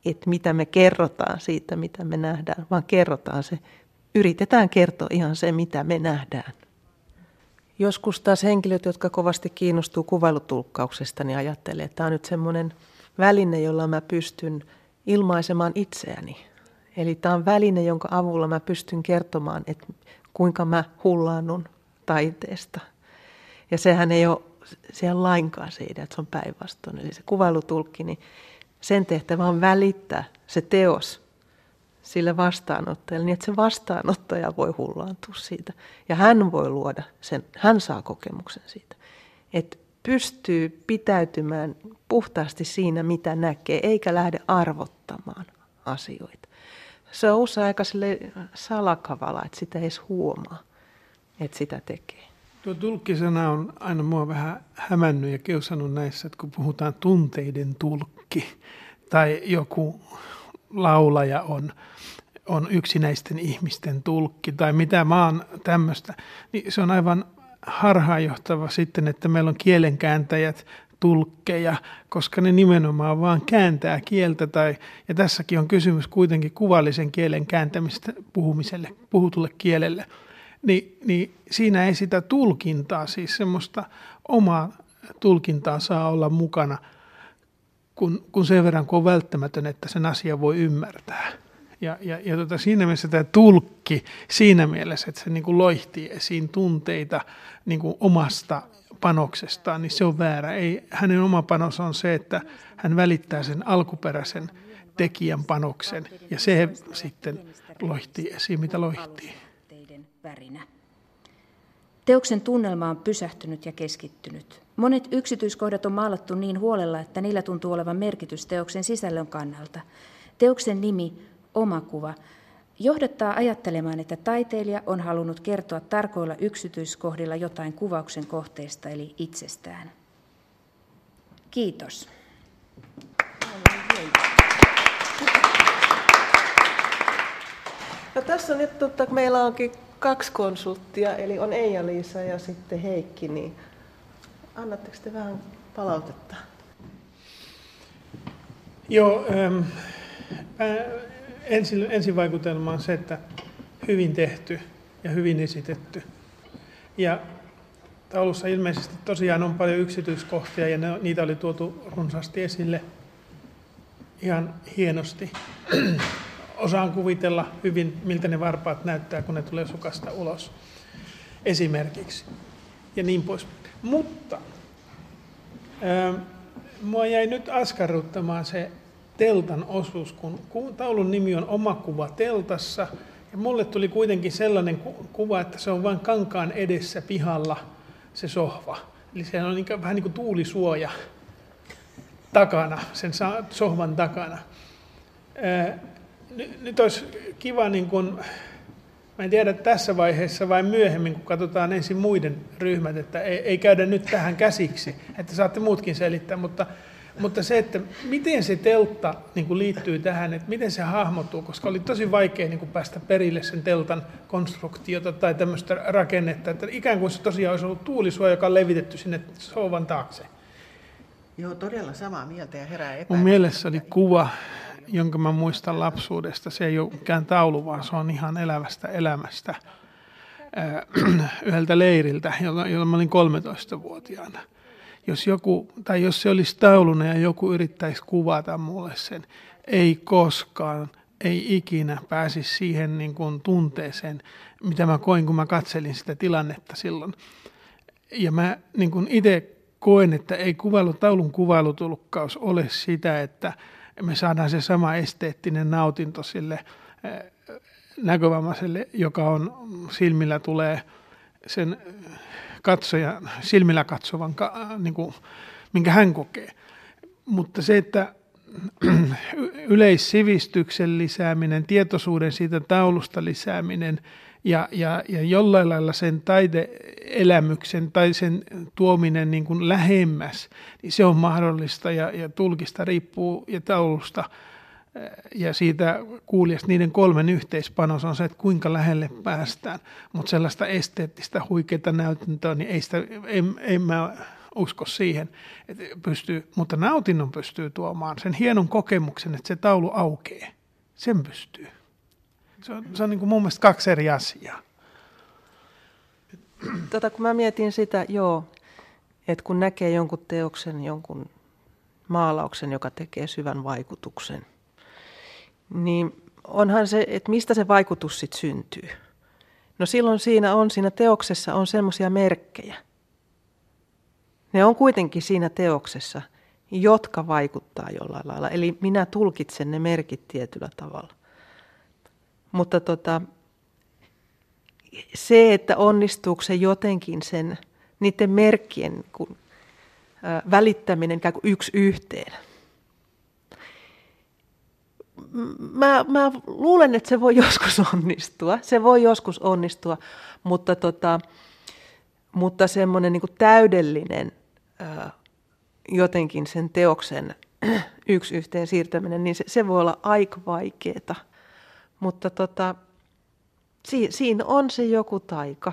että mitä me kerrotaan siitä, mitä me nähdään, vaan kerrotaan se yritetään kertoa ihan se, mitä me nähdään. Joskus taas henkilöt, jotka kovasti kiinnostuu kuvailutulkkauksesta, niin ajattelee, että tämä on nyt semmoinen väline, jolla mä pystyn ilmaisemaan itseäni. Eli tämä on väline, jonka avulla mä pystyn kertomaan, että kuinka mä hullaannun taiteesta. Ja sehän ei ole siellä lainkaan se idea, että se on päinvastoin. Eli se kuvailutulkki, niin sen tehtävä on välittää se teos sille vastaanottajalle, niin että se vastaanottaja voi hullaantua siitä. Ja hän voi luoda sen, hän saa kokemuksen siitä. Että pystyy pitäytymään puhtaasti siinä, mitä näkee, eikä lähde arvottamaan asioita. Se on usein aika salakavala, että sitä ei edes huomaa, että sitä tekee. Tuo tulkkisana on aina mua vähän hämännyt ja kiusannut näissä, että kun puhutaan tunteiden tulkki tai joku laulaja on on yksinäisten ihmisten tulkki tai mitä oon tämmöistä, niin se on aivan harhaanjohtava sitten, että meillä on kielenkääntäjät, tulkkeja, koska ne nimenomaan vaan kääntää kieltä. Tai, ja tässäkin on kysymys kuitenkin kuvallisen kielen kääntämistä puhumiselle, puhutulle kielelle. Ni, niin siinä ei sitä tulkintaa, siis semmoista omaa tulkintaa saa olla mukana, kun, kun sen verran kun on välttämätön, että sen asian voi ymmärtää. Ja, ja, ja tota, siinä mielessä tämä tulkki, siinä mielessä, että se niin kuin loihtii esiin tunteita niin kuin omasta panoksestaan, niin se on väärä. Ei, hänen oma panos on se, että hän välittää sen alkuperäisen tekijän panoksen, ja se sitten loihtii esiin, mitä loihtii. Teoksen tunnelma on pysähtynyt ja keskittynyt. Monet yksityiskohdat on maalattu niin huolella, että niillä tuntuu olevan merkitys teoksen sisällön kannalta. Teoksen nimi, oma kuva, johdattaa ajattelemaan, että taiteilija on halunnut kertoa tarkoilla yksityiskohdilla jotain kuvauksen kohteesta eli itsestään. Kiitos. No tässä nyt, että meillä onkin kaksi konsulttia, eli on Eija-Liisa ja sitten Heikki, niin annatteko te vähän palautetta? Joo, ähm, ensi, ensivaikutelma on se, että hyvin tehty ja hyvin esitetty. Ja taulussa ilmeisesti tosiaan on paljon yksityiskohtia ja ne, niitä oli tuotu runsaasti esille ihan hienosti. Osaan kuvitella hyvin, miltä ne varpaat näyttää, kun ne tulee sukasta ulos esimerkiksi. Ja niin pois. Mutta ää, mua jäi nyt askarruttamaan se teltan osuus, kun taulun nimi on Oma kuva teltassa. Ja mulle tuli kuitenkin sellainen kuva, että se on vain kankaan edessä pihalla se sohva. Eli se on niin, vähän niin kuin tuulisuoja takana, sen sohvan takana. Nyt olisi kiva, niin kuin, mä en tiedä tässä vaiheessa vai myöhemmin, kun katsotaan ensin muiden ryhmät, että ei, ei käydä nyt tähän käsiksi, että saatte muutkin selittää, mutta mutta se, että miten se teltta niin kuin liittyy tähän, että miten se hahmottuu, koska oli tosi vaikea niin kuin päästä perille sen teltan konstruktiota tai tämmöistä rakennetta, että ikään kuin se tosiaan olisi ollut tuulisuoja, joka on levitetty sinne souvan taakse. Joo, todella samaa mieltä ja herää epä. Mun mielessä oli kuva, jonka mä muistan lapsuudesta. Se ei ole mikään taulu, vaan se on ihan elävästä elämästä yhdeltä leiriltä, jolla mä olin 13-vuotiaana jos, joku, tai jos se olisi tauluna ja joku yrittäisi kuvata mulle sen, ei koskaan, ei ikinä pääsisi siihen niin kuin tunteeseen, mitä mä koin, kun mä katselin sitä tilannetta silloin. Ja mä niin itse koen, että ei kuvailu, taulun kuvailutulkkaus ole sitä, että me saadaan se sama esteettinen nautinto sille eh, näkövammaiselle, joka on silmillä tulee sen katsoja, silmillä katsovan, niin kuin, minkä hän kokee. Mutta se, että yleissivistyksen lisääminen, tietoisuuden siitä taulusta lisääminen ja, ja, ja jollain lailla sen taideelämyksen tai sen tuominen niin kuin lähemmäs, niin se on mahdollista ja, ja tulkista riippuu ja taulusta ja siitä kuulijasta niiden kolmen yhteispanos on se, että kuinka lähelle päästään. Mutta sellaista esteettistä huikeita näytäntöä, niin ei, sitä, ei, ei mä usko siihen, että pystyy, mutta nautinnon pystyy tuomaan sen hienon kokemuksen, että se taulu aukeaa. Sen pystyy. Se on, se on niin kuin mun mielestä kaksi eri asiaa. Tota, kun mä mietin sitä, joo, että kun näkee jonkun teoksen, jonkun maalauksen, joka tekee syvän vaikutuksen – niin onhan se, että mistä se vaikutus sitten syntyy. No silloin siinä on, siinä teoksessa on semmoisia merkkejä. Ne on kuitenkin siinä teoksessa, jotka vaikuttaa jollain lailla. Eli minä tulkitsen ne merkit tietyllä tavalla. Mutta tota, se, että onnistuuko se jotenkin sen, niiden merkkien kun, ä, välittäminen ikään kuin yksi yhteen – mä, mä luulen, että se voi joskus onnistua. Se voi joskus onnistua, mutta, tota, mutta semmoinen niin täydellinen ää, jotenkin sen teoksen yksi yhteen siirtäminen, niin se, se voi olla aika vaikeaa. Mutta tota, si, siinä on se joku taika.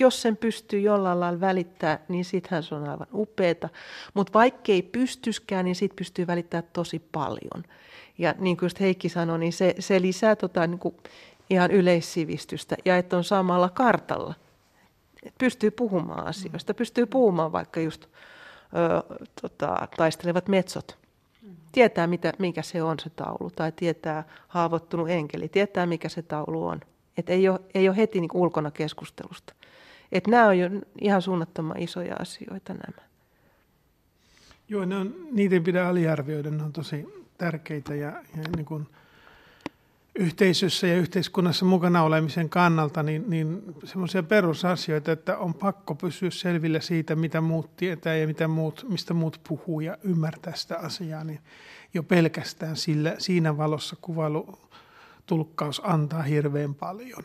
Jos sen pystyy jollain lailla välittää, niin sittenhän se on aivan upeeta. Mutta vaikkei pystyskään, niin siitä pystyy välittämään tosi paljon. Ja niin kuin Heikki sanoi, niin se, se lisää tota, niin kuin ihan yleissivistystä ja että on samalla kartalla. Pystyy puhumaan asioista, pystyy puhumaan vaikka just ö, tota, taistelevat metsot. Tietää, mitä, mikä se on se taulu, tai tietää haavoittunut enkeli, tietää, mikä se taulu on. Et ei, ole, ei ole heti niin ulkona keskustelusta. Et nämä on jo ihan suunnattoman isoja asioita nämä. Joo, ne on, niitä ei pidä aliarvioida, ne on tosi tärkeitä ja, ja niin kuin yhteisössä ja yhteiskunnassa mukana olemisen kannalta niin, niin semmoisia perusasioita, että on pakko pysyä selville siitä, mitä muut tietää ja mitä muut, mistä muut puhuu ja ymmärtää sitä asiaa, niin jo pelkästään sillä, siinä valossa kuvailutulkkaus antaa hirveän paljon.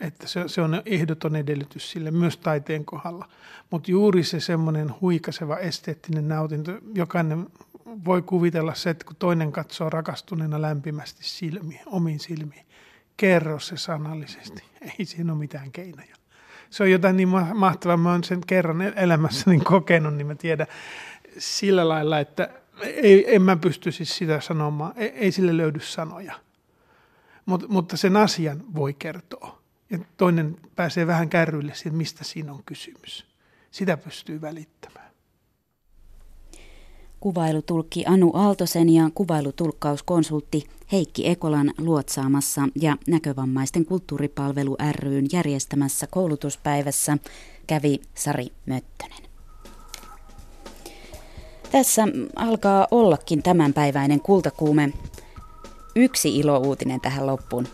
Että se, se on ehdoton edellytys sille myös taiteen kohdalla. Mutta juuri se semmoinen huikaseva esteettinen nautinto, jokainen voi kuvitella se, että kun toinen katsoo rakastuneena lämpimästi silmiin, omiin silmiin, kerro se sanallisesti. Ei siinä ole mitään keinoja. Se on jotain niin mahtavaa. Mä oon sen kerran elämässäni kokenut, niin mä tiedän sillä lailla, että ei, en mä pysty siis sitä sanomaan. Ei, ei sille löydy sanoja. Mut, mutta sen asian voi kertoa. Ja toinen pääsee vähän kärryille siitä, mistä siinä on kysymys. Sitä pystyy välittämään kuvailutulkki Anu Aaltosen ja kuvailutulkkauskonsultti Heikki Ekolan luotsaamassa ja Näkövammaisten kulttuuripalvelu ryn järjestämässä koulutuspäivässä kävi Sari Möttönen. Tässä alkaa ollakin tämänpäiväinen kultakuume. Yksi ilouutinen tähän loppuun.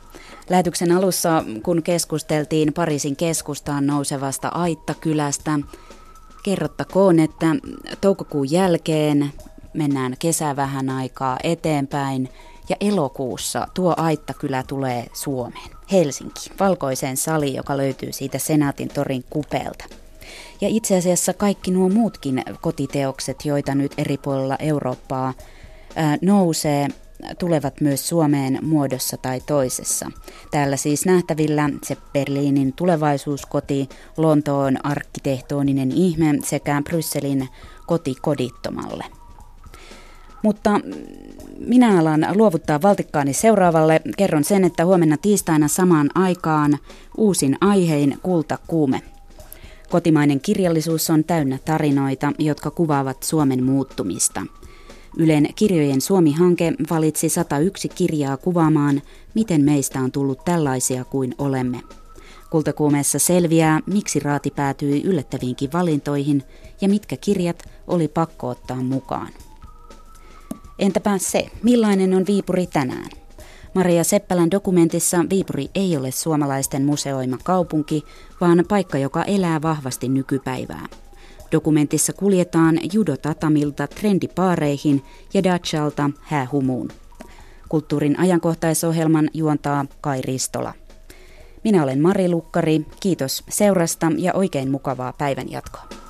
Lähetyksen alussa, kun keskusteltiin Pariisin keskustaan nousevasta Aitta-kylästä, Kerrottakoon, että toukokuun jälkeen mennään kesä vähän aikaa eteenpäin ja elokuussa tuo Aittakylä tulee Suomeen, Helsinki, valkoiseen saliin, joka löytyy siitä Senaatin torin kupelta. Ja itse asiassa kaikki nuo muutkin kotiteokset, joita nyt eri puolilla Eurooppaa ää, nousee, tulevat myös Suomeen muodossa tai toisessa. Täällä siis nähtävillä se Berliinin tulevaisuuskoti, Lontoon arkkitehtoninen ihme sekä Brysselin koti kodittomalle. Mutta minä alan luovuttaa valtikkaani seuraavalle. Kerron sen, että huomenna tiistaina samaan aikaan uusin aihein kulta kuume. Kotimainen kirjallisuus on täynnä tarinoita, jotka kuvaavat Suomen muuttumista – Ylen kirjojen Suomi-hanke valitsi 101 kirjaa kuvaamaan, miten meistä on tullut tällaisia kuin olemme. Kultakuumeessa selviää, miksi raati päätyi yllättäviinkin valintoihin ja mitkä kirjat oli pakko ottaa mukaan. Entäpä se, millainen on Viipuri tänään? Maria Seppälän dokumentissa Viipuri ei ole suomalaisten museoima kaupunki, vaan paikka, joka elää vahvasti nykypäivää. Dokumentissa kuljetaan judotatamilta trendipaareihin ja Dachalta häähumuun. Kulttuurin ajankohtaisohjelman juontaa Kai Ristola. Minä olen Mari Lukkari, kiitos seurasta ja oikein mukavaa päivänjatkoa.